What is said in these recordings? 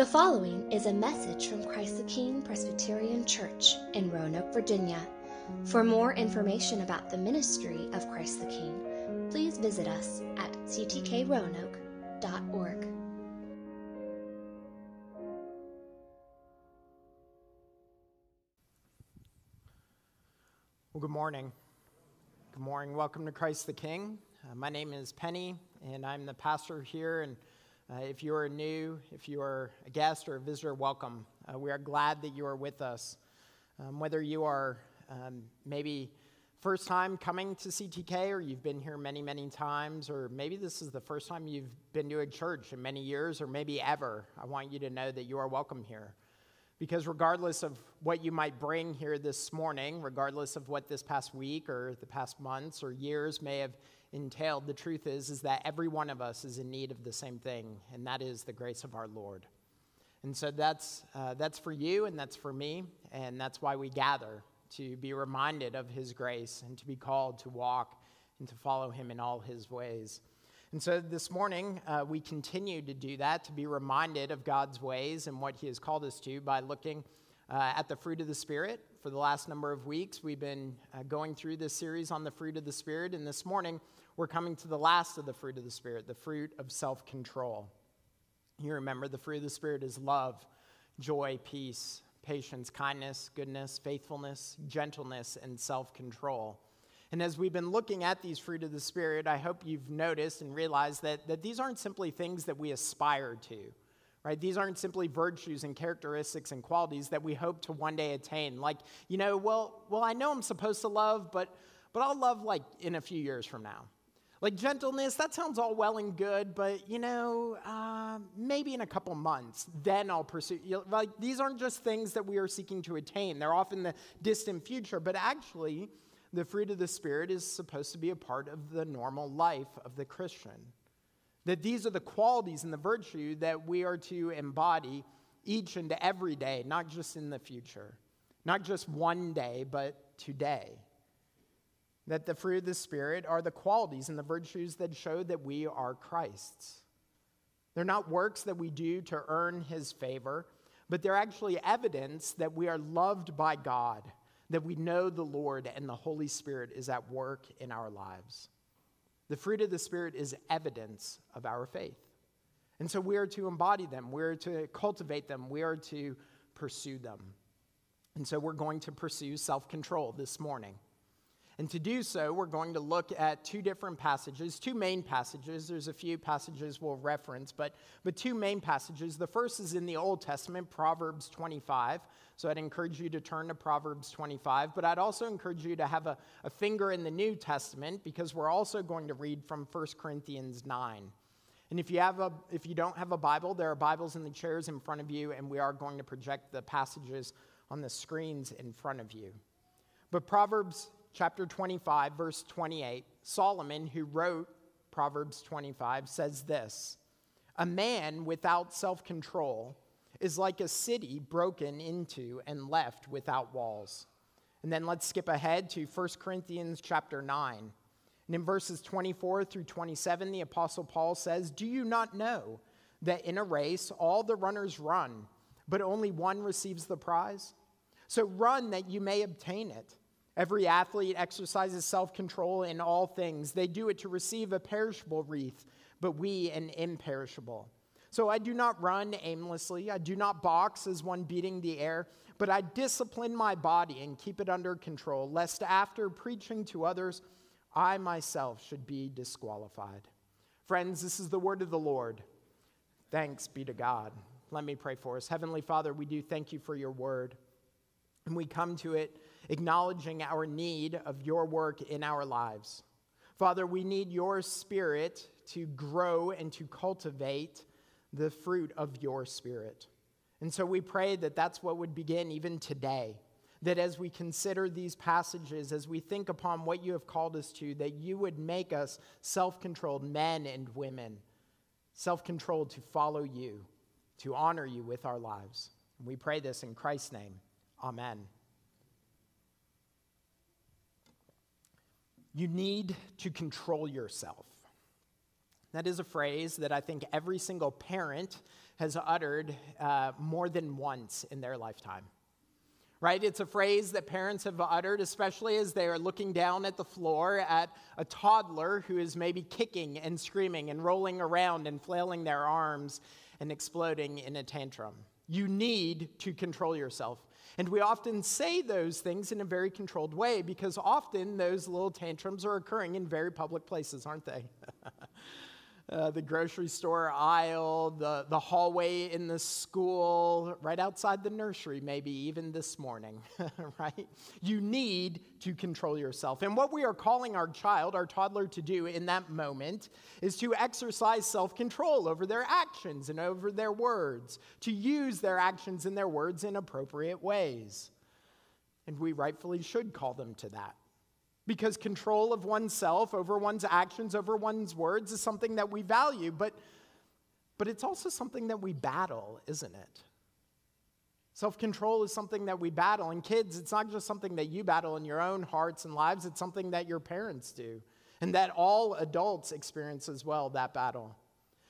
The following is a message from Christ the King Presbyterian Church in Roanoke, Virginia. For more information about the ministry of Christ the King, please visit us at ctkroanoke.org. Well, good morning. Good morning. Welcome to Christ the King. Uh, my name is Penny, and I'm the pastor here. And uh, if you are new, if you are a guest or a visitor, welcome. Uh, we are glad that you are with us. Um, whether you are um, maybe first time coming to CTK, or you've been here many, many times, or maybe this is the first time you've been to a church in many years, or maybe ever, I want you to know that you are welcome here. Because regardless of what you might bring here this morning, regardless of what this past week or the past months or years may have entailed, the truth is, is that every one of us is in need of the same thing, and that is the grace of our Lord. And so that's, uh, that's for you and that's for me, and that's why we gather to be reminded of his grace and to be called to walk and to follow him in all his ways. And so this morning, uh, we continue to do that, to be reminded of God's ways and what He has called us to by looking uh, at the fruit of the Spirit. For the last number of weeks, we've been uh, going through this series on the fruit of the Spirit. And this morning, we're coming to the last of the fruit of the Spirit, the fruit of self control. You remember the fruit of the Spirit is love, joy, peace, patience, kindness, goodness, faithfulness, gentleness, and self control. And as we've been looking at these fruit of the Spirit, I hope you've noticed and realized that, that these aren't simply things that we aspire to, right? These aren't simply virtues and characteristics and qualities that we hope to one day attain. Like, you know, well, well, I know I'm supposed to love, but, but I'll love like in a few years from now. Like gentleness, that sounds all well and good, but you know, uh, maybe in a couple months, then I'll pursue. Like these aren't just things that we are seeking to attain. They're often the distant future, but actually, the fruit of the Spirit is supposed to be a part of the normal life of the Christian. That these are the qualities and the virtue that we are to embody each and every day, not just in the future, not just one day, but today. That the fruit of the Spirit are the qualities and the virtues that show that we are Christ's. They're not works that we do to earn His favor, but they're actually evidence that we are loved by God that we know the Lord and the Holy Spirit is at work in our lives. The fruit of the Spirit is evidence of our faith. And so we are to embody them, we are to cultivate them, we are to pursue them. And so we're going to pursue self control this morning. And to do so, we're going to look at two different passages, two main passages. There's a few passages we'll reference, but, but two main passages. The first is in the Old Testament, Proverbs 25. So I'd encourage you to turn to Proverbs 25, but I'd also encourage you to have a, a finger in the New Testament because we're also going to read from 1 Corinthians 9. And if you, have a, if you don't have a Bible, there are Bibles in the chairs in front of you, and we are going to project the passages on the screens in front of you. But Proverbs chapter 25, verse 28, Solomon, who wrote Proverbs 25, says this A man without self control is like a city broken into and left without walls. And then let's skip ahead to 1 Corinthians chapter 9. And in verses 24 through 27, the Apostle Paul says, Do you not know that in a race all the runners run, but only one receives the prize? So run that you may obtain it. Every athlete exercises self control in all things. They do it to receive a perishable wreath, but we an imperishable. So I do not run aimlessly. I do not box as one beating the air, but I discipline my body and keep it under control, lest after preaching to others, I myself should be disqualified. Friends, this is the word of the Lord. Thanks be to God. Let me pray for us. Heavenly Father, we do thank you for your word. And we come to it acknowledging our need of your work in our lives. Father, we need your spirit to grow and to cultivate the fruit of your spirit. And so we pray that that's what would begin even today. That as we consider these passages, as we think upon what you have called us to, that you would make us self controlled men and women, self controlled to follow you, to honor you with our lives. And we pray this in Christ's name. Amen. You need to control yourself. That is a phrase that I think every single parent has uttered uh, more than once in their lifetime. Right? It's a phrase that parents have uttered, especially as they are looking down at the floor at a toddler who is maybe kicking and screaming and rolling around and flailing their arms and exploding in a tantrum. You need to control yourself. And we often say those things in a very controlled way because often those little tantrums are occurring in very public places, aren't they? Uh, the grocery store aisle, the, the hallway in the school, right outside the nursery, maybe even this morning, right? You need to control yourself. And what we are calling our child, our toddler, to do in that moment is to exercise self control over their actions and over their words, to use their actions and their words in appropriate ways. And we rightfully should call them to that because control of oneself over one's actions, over one's words is something that we value, but, but it's also something that we battle, isn't it? Self control is something that we battle. And kids, it's not just something that you battle in your own hearts and lives, it's something that your parents do, and that all adults experience as well, that battle.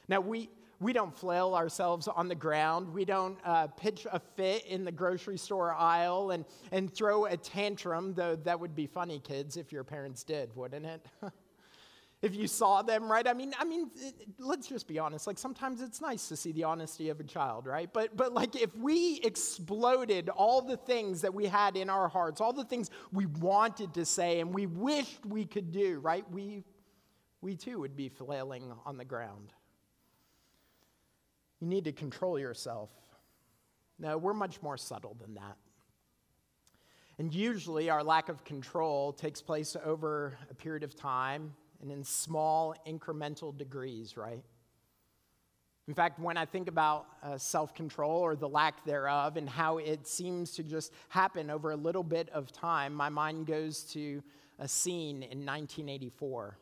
Now, we, we don't flail ourselves on the ground. We don't uh, pitch a fit in the grocery store aisle and, and throw a tantrum, though that would be funny, kids, if your parents did, wouldn't it? if you saw them, right? I mean, I mean, let's just be honest. Like sometimes it's nice to see the honesty of a child, right? But but like if we exploded all the things that we had in our hearts, all the things we wanted to say and we wished we could do, right? We we too would be flailing on the ground. You need to control yourself. No, we're much more subtle than that. And usually, our lack of control takes place over a period of time and in small incremental degrees, right? In fact, when I think about uh, self control or the lack thereof and how it seems to just happen over a little bit of time, my mind goes to a scene in 1984.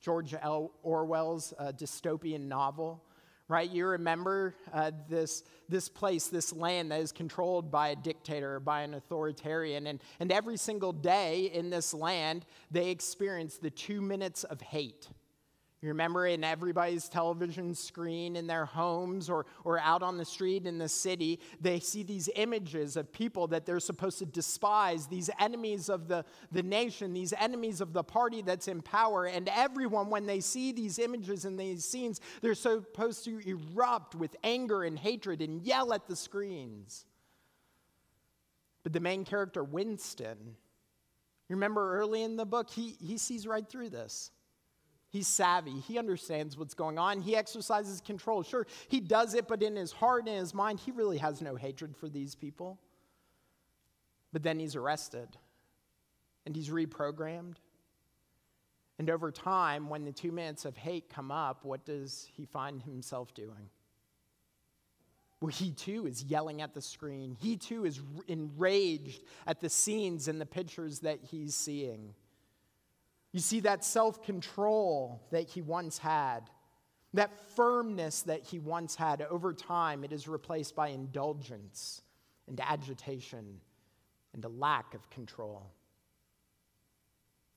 George L. Orwell's uh, dystopian novel right? You remember uh, this, this place, this land that is controlled by a dictator, or by an authoritarian. And, and every single day in this land, they experience the two minutes of hate you remember in everybody's television screen in their homes or, or out on the street in the city, they see these images of people that they're supposed to despise, these enemies of the, the nation, these enemies of the party that's in power. And everyone, when they see these images and these scenes, they're supposed to erupt with anger and hatred and yell at the screens. But the main character, Winston, you remember early in the book, he, he sees right through this. He's savvy. He understands what's going on. He exercises control. Sure, he does it, but in his heart and his mind, he really has no hatred for these people. But then he's arrested and he's reprogrammed. And over time, when the two minutes of hate come up, what does he find himself doing? Well, he too is yelling at the screen. He too is enraged at the scenes and the pictures that he's seeing. You see, that self control that he once had, that firmness that he once had, over time, it is replaced by indulgence and agitation and a lack of control.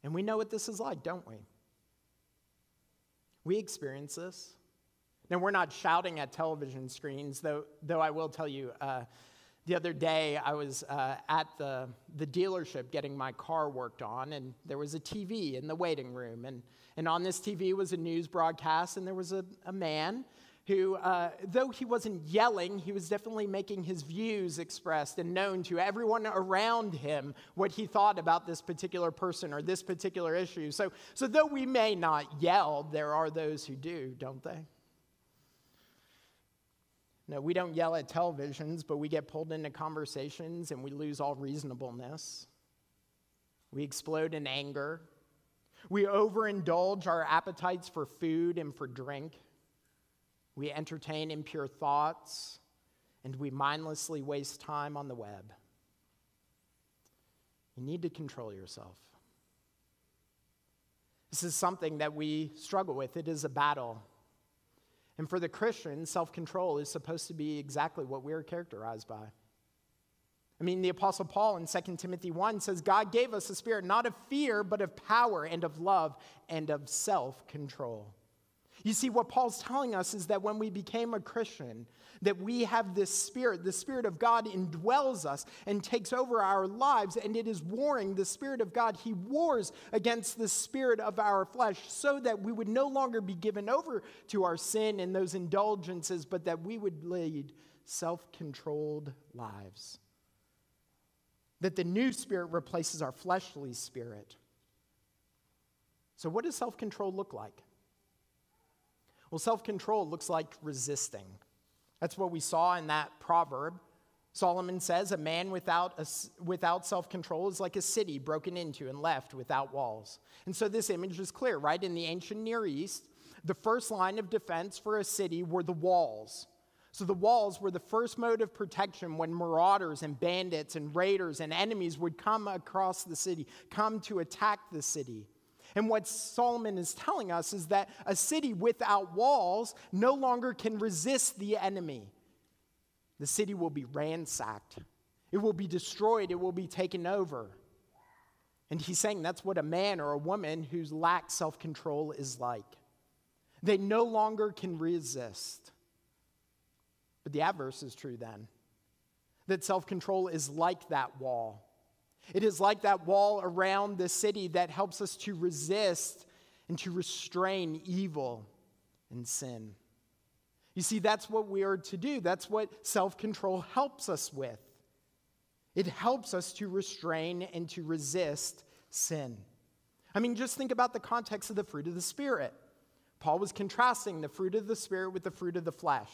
And we know what this is like, don't we? We experience this. Now, we're not shouting at television screens, though, though I will tell you, uh, the other day, I was uh, at the, the dealership getting my car worked on, and there was a TV in the waiting room. And, and on this TV was a news broadcast, and there was a, a man who, uh, though he wasn't yelling, he was definitely making his views expressed and known to everyone around him what he thought about this particular person or this particular issue. So, so though we may not yell, there are those who do, don't they? No, we don't yell at televisions, but we get pulled into conversations and we lose all reasonableness. We explode in anger. We overindulge our appetites for food and for drink. We entertain impure thoughts and we mindlessly waste time on the web. You need to control yourself. This is something that we struggle with. It is a battle. And for the Christian, self control is supposed to be exactly what we are characterized by. I mean, the Apostle Paul in 2 Timothy 1 says, God gave us a spirit not of fear, but of power and of love and of self control. You see, what Paul's telling us is that when we became a Christian, that we have this spirit, the spirit of God indwells us and takes over our lives, and it is warring the spirit of God. He wars against the spirit of our flesh so that we would no longer be given over to our sin and those indulgences, but that we would lead self controlled lives. That the new spirit replaces our fleshly spirit. So, what does self control look like? Well, self control looks like resisting. That's what we saw in that proverb. Solomon says, A man without, without self control is like a city broken into and left without walls. And so this image is clear, right? In the ancient Near East, the first line of defense for a city were the walls. So the walls were the first mode of protection when marauders and bandits and raiders and enemies would come across the city, come to attack the city. And what Solomon is telling us is that a city without walls no longer can resist the enemy. The city will be ransacked, it will be destroyed, it will be taken over. And he's saying that's what a man or a woman who lacks self control is like. They no longer can resist. But the adverse is true then that self control is like that wall. It is like that wall around the city that helps us to resist and to restrain evil and sin. You see, that's what we are to do. That's what self control helps us with. It helps us to restrain and to resist sin. I mean, just think about the context of the fruit of the Spirit. Paul was contrasting the fruit of the Spirit with the fruit of the flesh,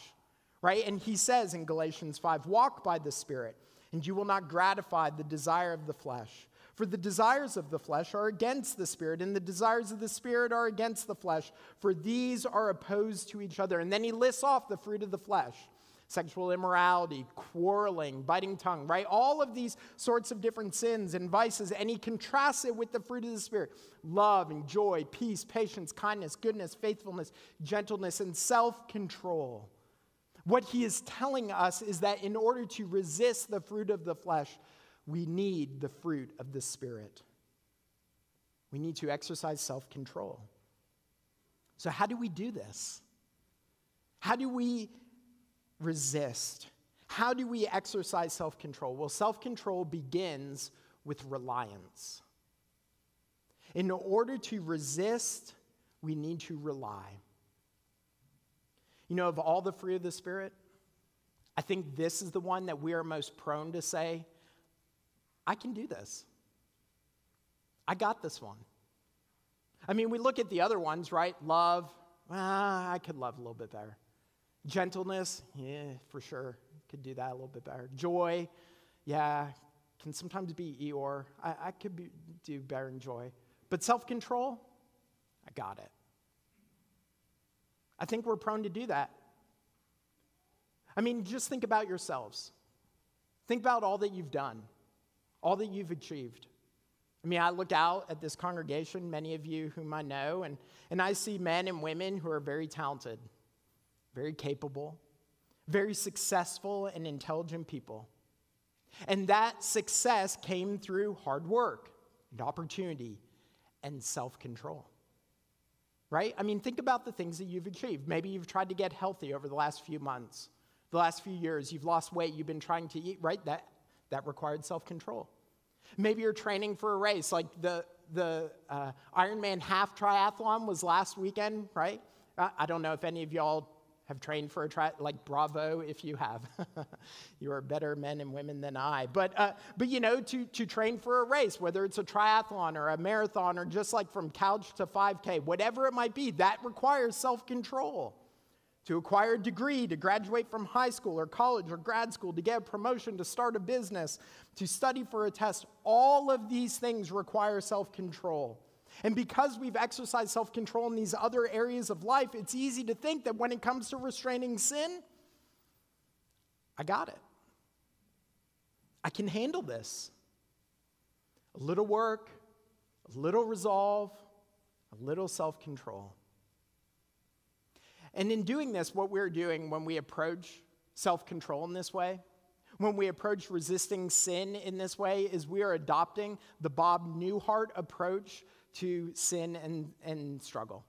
right? And he says in Galatians 5 walk by the Spirit and you will not gratify the desire of the flesh. For the desires of the flesh are against the Spirit, and the desires of the Spirit are against the flesh, for these are opposed to each other. And then he lists off the fruit of the flesh sexual immorality, quarreling, biting tongue, right? All of these sorts of different sins and vices, and he contrasts it with the fruit of the Spirit love and joy, peace, patience, kindness, goodness, faithfulness, gentleness, and self control. What he is telling us is that in order to resist the fruit of the flesh, we need the fruit of the Spirit. We need to exercise self control. So, how do we do this? How do we resist? How do we exercise self control? Well, self control begins with reliance. In order to resist, we need to rely. You know, of all the fruit of the Spirit, I think this is the one that we are most prone to say, I can do this. I got this one. I mean, we look at the other ones, right? Love, ah, I could love a little bit better. Gentleness, yeah, for sure. Could do that a little bit better. Joy, yeah, can sometimes be Eeyore. I, I could be, do better in joy. But self control, I got it. I think we're prone to do that. I mean, just think about yourselves. Think about all that you've done, all that you've achieved. I mean, I look out at this congregation, many of you whom I know, and, and I see men and women who are very talented, very capable, very successful, and intelligent people. And that success came through hard work and opportunity and self control right? I mean, think about the things that you've achieved. Maybe you've tried to get healthy over the last few months, the last few years. You've lost weight, you've been trying to eat, right? That, that required self control. Maybe you're training for a race, like the, the uh, Ironman half triathlon was last weekend, right? I, I don't know if any of y'all have trained for a tri like bravo if you have. You are better men and women than i. But uh, but you know to to train for a race whether it's a triathlon or a marathon or just like from couch to 5k whatever it might be that requires self-control. To acquire a degree to graduate from high school or college or grad school to get a promotion to start a business to study for a test all of these things require self-control and because we've exercised self control in these other areas of life, it's easy to think that when it comes to restraining sin, I got it. I can handle this. A little work, a little resolve, a little self control. And in doing this, what we're doing when we approach self control in this way, when we approach resisting sin in this way, is we are adopting the Bob Newhart approach to sin and, and struggle.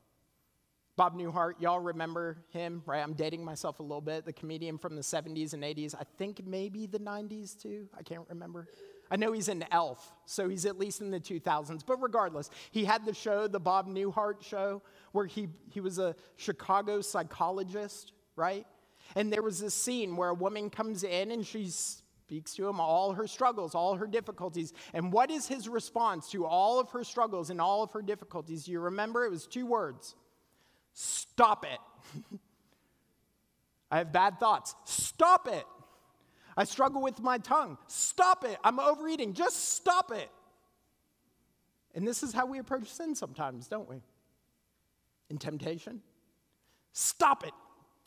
Bob Newhart, y'all remember him, right? I'm dating myself a little bit. The comedian from the 70s and 80s. I think maybe the 90s too. I can't remember. I know he's an elf, so he's at least in the 2000s. But regardless, he had the show, the Bob Newhart show, where he, he was a Chicago psychologist, right? And there was this scene where a woman comes in and she speaks to him all her struggles, all her difficulties. And what is his response to all of her struggles and all of her difficulties? You remember? It was two words Stop it. I have bad thoughts. Stop it. I struggle with my tongue. Stop it. I'm overeating. Just stop it. And this is how we approach sin sometimes, don't we? In temptation. Stop it.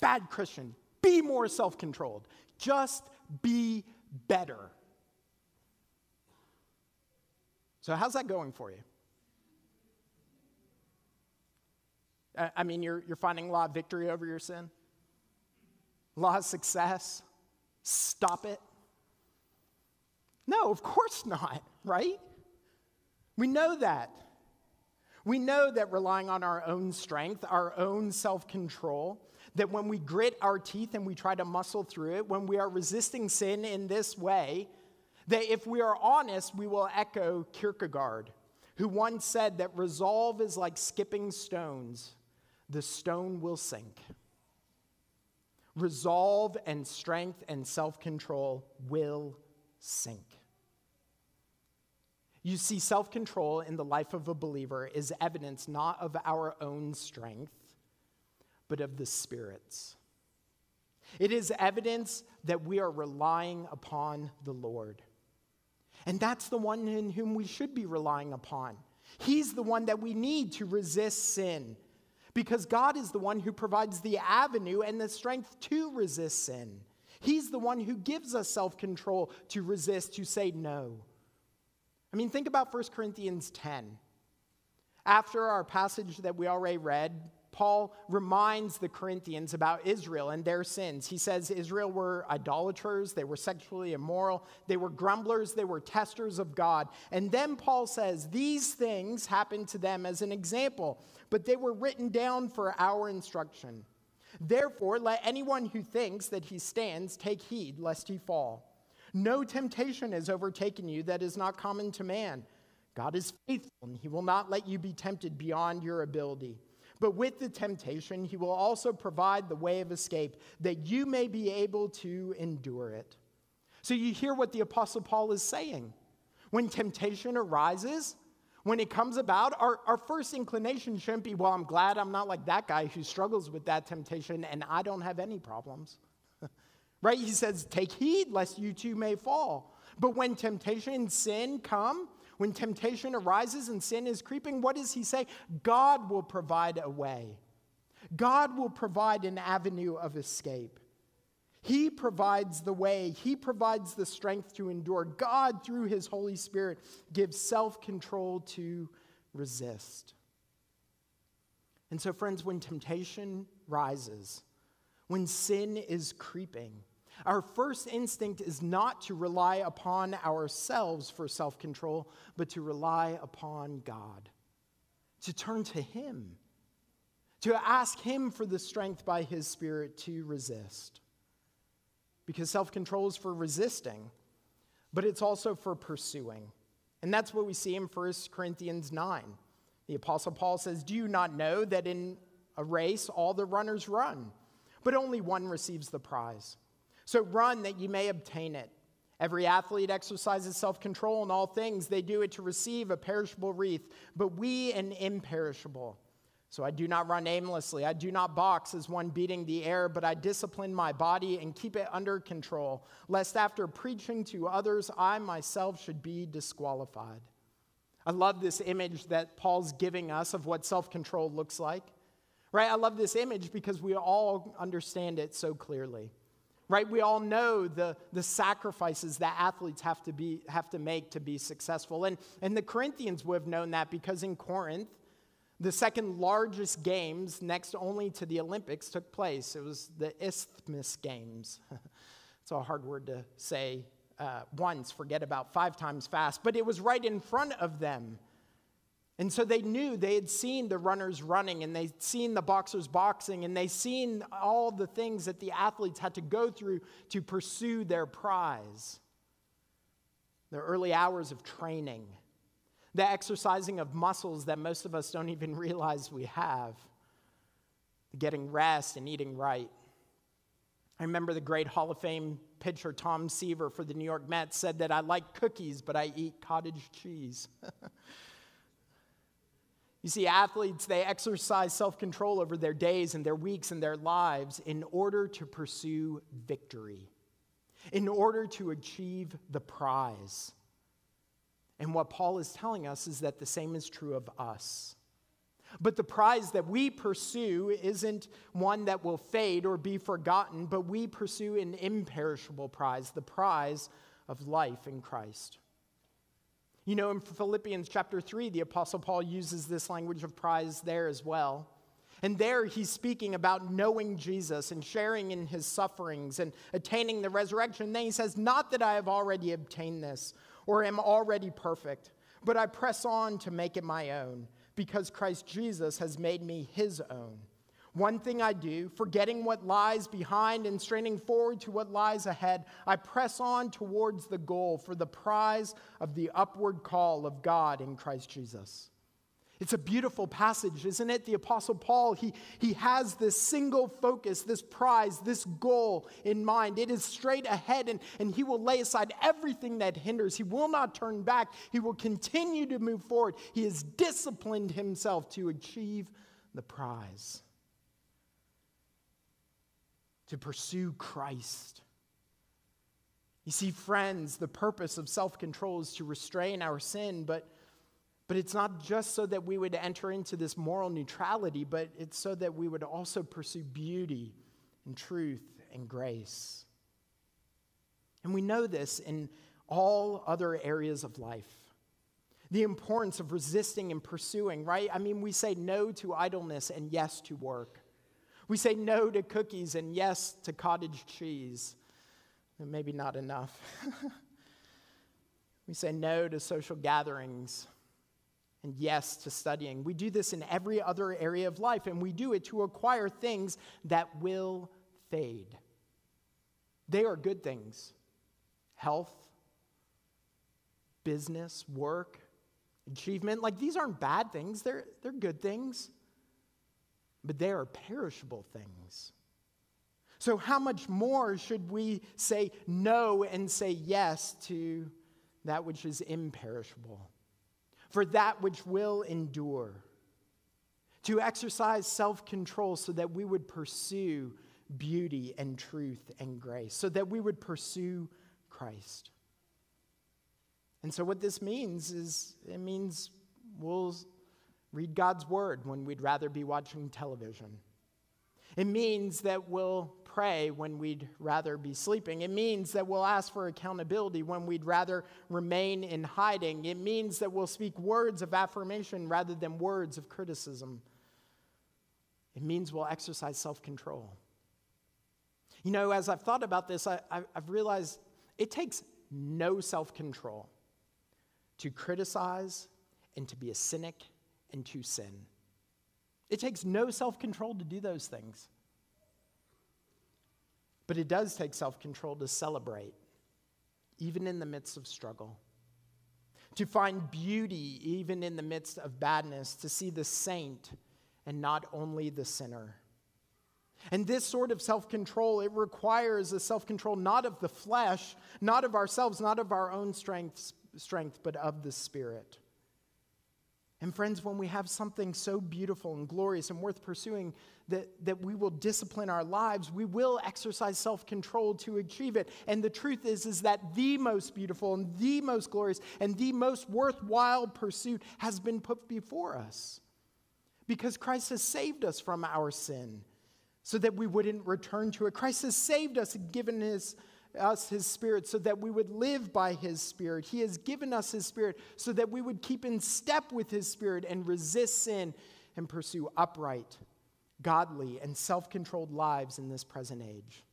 Bad Christian. Be more self controlled. Just be better. So, how's that going for you? I mean, you're, you're finding lot of victory over your sin, lot of success. Stop it. No, of course not, right? We know that. We know that relying on our own strength, our own self control, that when we grit our teeth and we try to muscle through it, when we are resisting sin in this way, that if we are honest, we will echo Kierkegaard, who once said that resolve is like skipping stones the stone will sink. Resolve and strength and self control will sink. You see, self control in the life of a believer is evidence not of our own strength, but of the Spirit's. It is evidence that we are relying upon the Lord. And that's the one in whom we should be relying upon. He's the one that we need to resist sin, because God is the one who provides the avenue and the strength to resist sin. He's the one who gives us self control to resist, to say no. I mean, think about 1 Corinthians 10. After our passage that we already read, Paul reminds the Corinthians about Israel and their sins. He says Israel were idolaters, they were sexually immoral, they were grumblers, they were testers of God. And then Paul says these things happened to them as an example, but they were written down for our instruction. Therefore, let anyone who thinks that he stands take heed lest he fall. No temptation has overtaken you that is not common to man. God is faithful, and he will not let you be tempted beyond your ability. But with the temptation, he will also provide the way of escape that you may be able to endure it. So you hear what the Apostle Paul is saying. When temptation arises, when it comes about, our, our first inclination shouldn't be, well, I'm glad I'm not like that guy who struggles with that temptation and I don't have any problems. Right? He says, take heed lest you too may fall. But when temptation and sin come, when temptation arises and sin is creeping, what does he say? God will provide a way. God will provide an avenue of escape. He provides the way, He provides the strength to endure. God, through His Holy Spirit, gives self control to resist. And so, friends, when temptation rises, when sin is creeping, our first instinct is not to rely upon ourselves for self control, but to rely upon God, to turn to Him, to ask Him for the strength by His Spirit to resist. Because self control is for resisting, but it's also for pursuing. And that's what we see in 1 Corinthians 9. The Apostle Paul says, Do you not know that in a race all the runners run, but only one receives the prize? So run that you may obtain it. Every athlete exercises self control in all things. They do it to receive a perishable wreath, but we an imperishable. So I do not run aimlessly. I do not box as one beating the air, but I discipline my body and keep it under control, lest after preaching to others, I myself should be disqualified. I love this image that Paul's giving us of what self control looks like. Right? I love this image because we all understand it so clearly right? We all know the, the sacrifices that athletes have to, be, have to make to be successful. And, and the corinthians would have known that because in corinth the second largest games next only to the olympics took place. It was the isthmus games. It's a hard word to say uh, once forget about five times fast. But it was right in front of them And so they knew they had seen the runners running and they'd seen the boxers boxing and they'd seen all the things that the athletes had to go through to pursue their prize. The early hours of training, the exercising of muscles that most of us don't even realize we have, getting rest and eating right. I remember the great Hall of Fame pitcher Tom Seaver for the New York Mets said that I like cookies, but I eat cottage cheese. You see, athletes, they exercise self control over their days and their weeks and their lives in order to pursue victory, in order to achieve the prize. And what Paul is telling us is that the same is true of us. But the prize that we pursue isn't one that will fade or be forgotten, but we pursue an imperishable prize, the prize of life in Christ. You know, in Philippians chapter 3, the Apostle Paul uses this language of prize there as well. And there he's speaking about knowing Jesus and sharing in his sufferings and attaining the resurrection. And then he says, Not that I have already obtained this or am already perfect, but I press on to make it my own because Christ Jesus has made me his own. One thing I do, forgetting what lies behind and straining forward to what lies ahead, I press on towards the goal for the prize of the upward call of God in Christ Jesus. It's a beautiful passage, isn't it? The Apostle Paul, he, he has this single focus, this prize, this goal in mind. It is straight ahead, and, and he will lay aside everything that hinders. He will not turn back. He will continue to move forward. He has disciplined himself to achieve the prize to pursue Christ. You see, friends, the purpose of self control is to restrain our sin, but, but it's not just so that we would enter into this moral neutrality, but it's so that we would also pursue beauty and truth and grace. And we know this in all other areas of life. The importance of resisting and pursuing, right? I mean, we say no to idleness and yes to work. We say no to cookies and yes to cottage cheese. Maybe not enough. we say no to social gatherings and yes to studying. We do this in every other area of life, and we do it to acquire things that will fade. They are good things health, business, work, achievement. Like these aren't bad things, they're, they're good things but they are perishable things. So, how much more should we say no and say yes to that which is imperishable? For that which will endure. To exercise self control so that we would pursue beauty and truth and grace, so that we would pursue Christ. And so, what this means is it means we'll read God's word when we'd rather be watching television. It means that we'll pray when we'd rather be sleeping. It means that we'll ask for accountability when we'd rather remain in hiding. It means that we'll speak words of affirmation rather than words of criticism. It means we'll exercise self control. You know, as I've thought about this, I, have realized it takes no self control to criticize and to be a cynic and to sin. It takes no self control to do those things. But it does take self control to celebrate, even in the midst of struggle. To find beauty, even in the midst of badness, to see the saint and not only the sinner. And this sort of self control, it requires a self control not of the flesh, not of ourselves, not of our own strength, strength, but of the Spirit. And friends, when we have something so beautiful and glorious and worth pursuing that, that we will discipline our lives, we will exercise self control to achieve it. And the truth is, is that the most beautiful and the most glorious and the most worthwhile pursuit has been put before us. Because Christ has saved us from our sin so that we wouldn't return to it. Christ has saved us and given his us his spirit so that we would live by his spirit. He has given us his spirit so that we would keep in step with his spirit and resist sin and pursue upright, godly, and self controlled lives in this present age.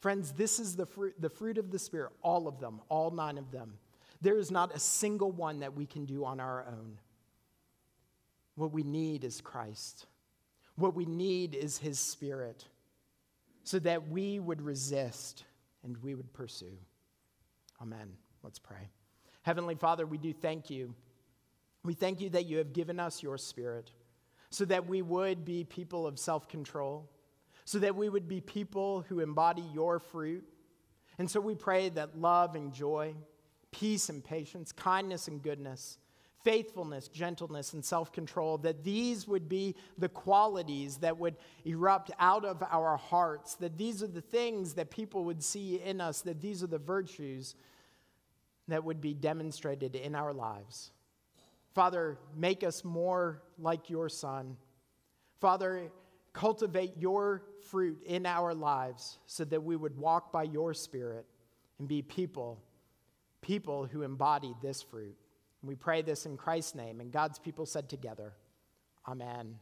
Friends, this is the fruit, the fruit of the Spirit, all of them, all nine of them. There is not a single one that we can do on our own. what we need is Christ. What we need is His Spirit so that we would resist and we would pursue. Amen. Let's pray. Heavenly Father, we do thank you. We thank you that you have given us your Spirit so that we would be people of self control, so that we would be people who embody your fruit. And so we pray that love and joy, peace and patience, kindness and goodness, faithfulness, gentleness, and self control, that these would be the qualities that would erupt out of our hearts, that these are the things that people would see in us, that these are the virtues that would be demonstrated in our lives. Father, make us more like your Son. Father, cultivate your fruit in our lives so that we would walk by your Spirit and be people, people who embody this fruit. We pray this in Christ's name. And God's people said together, Amen.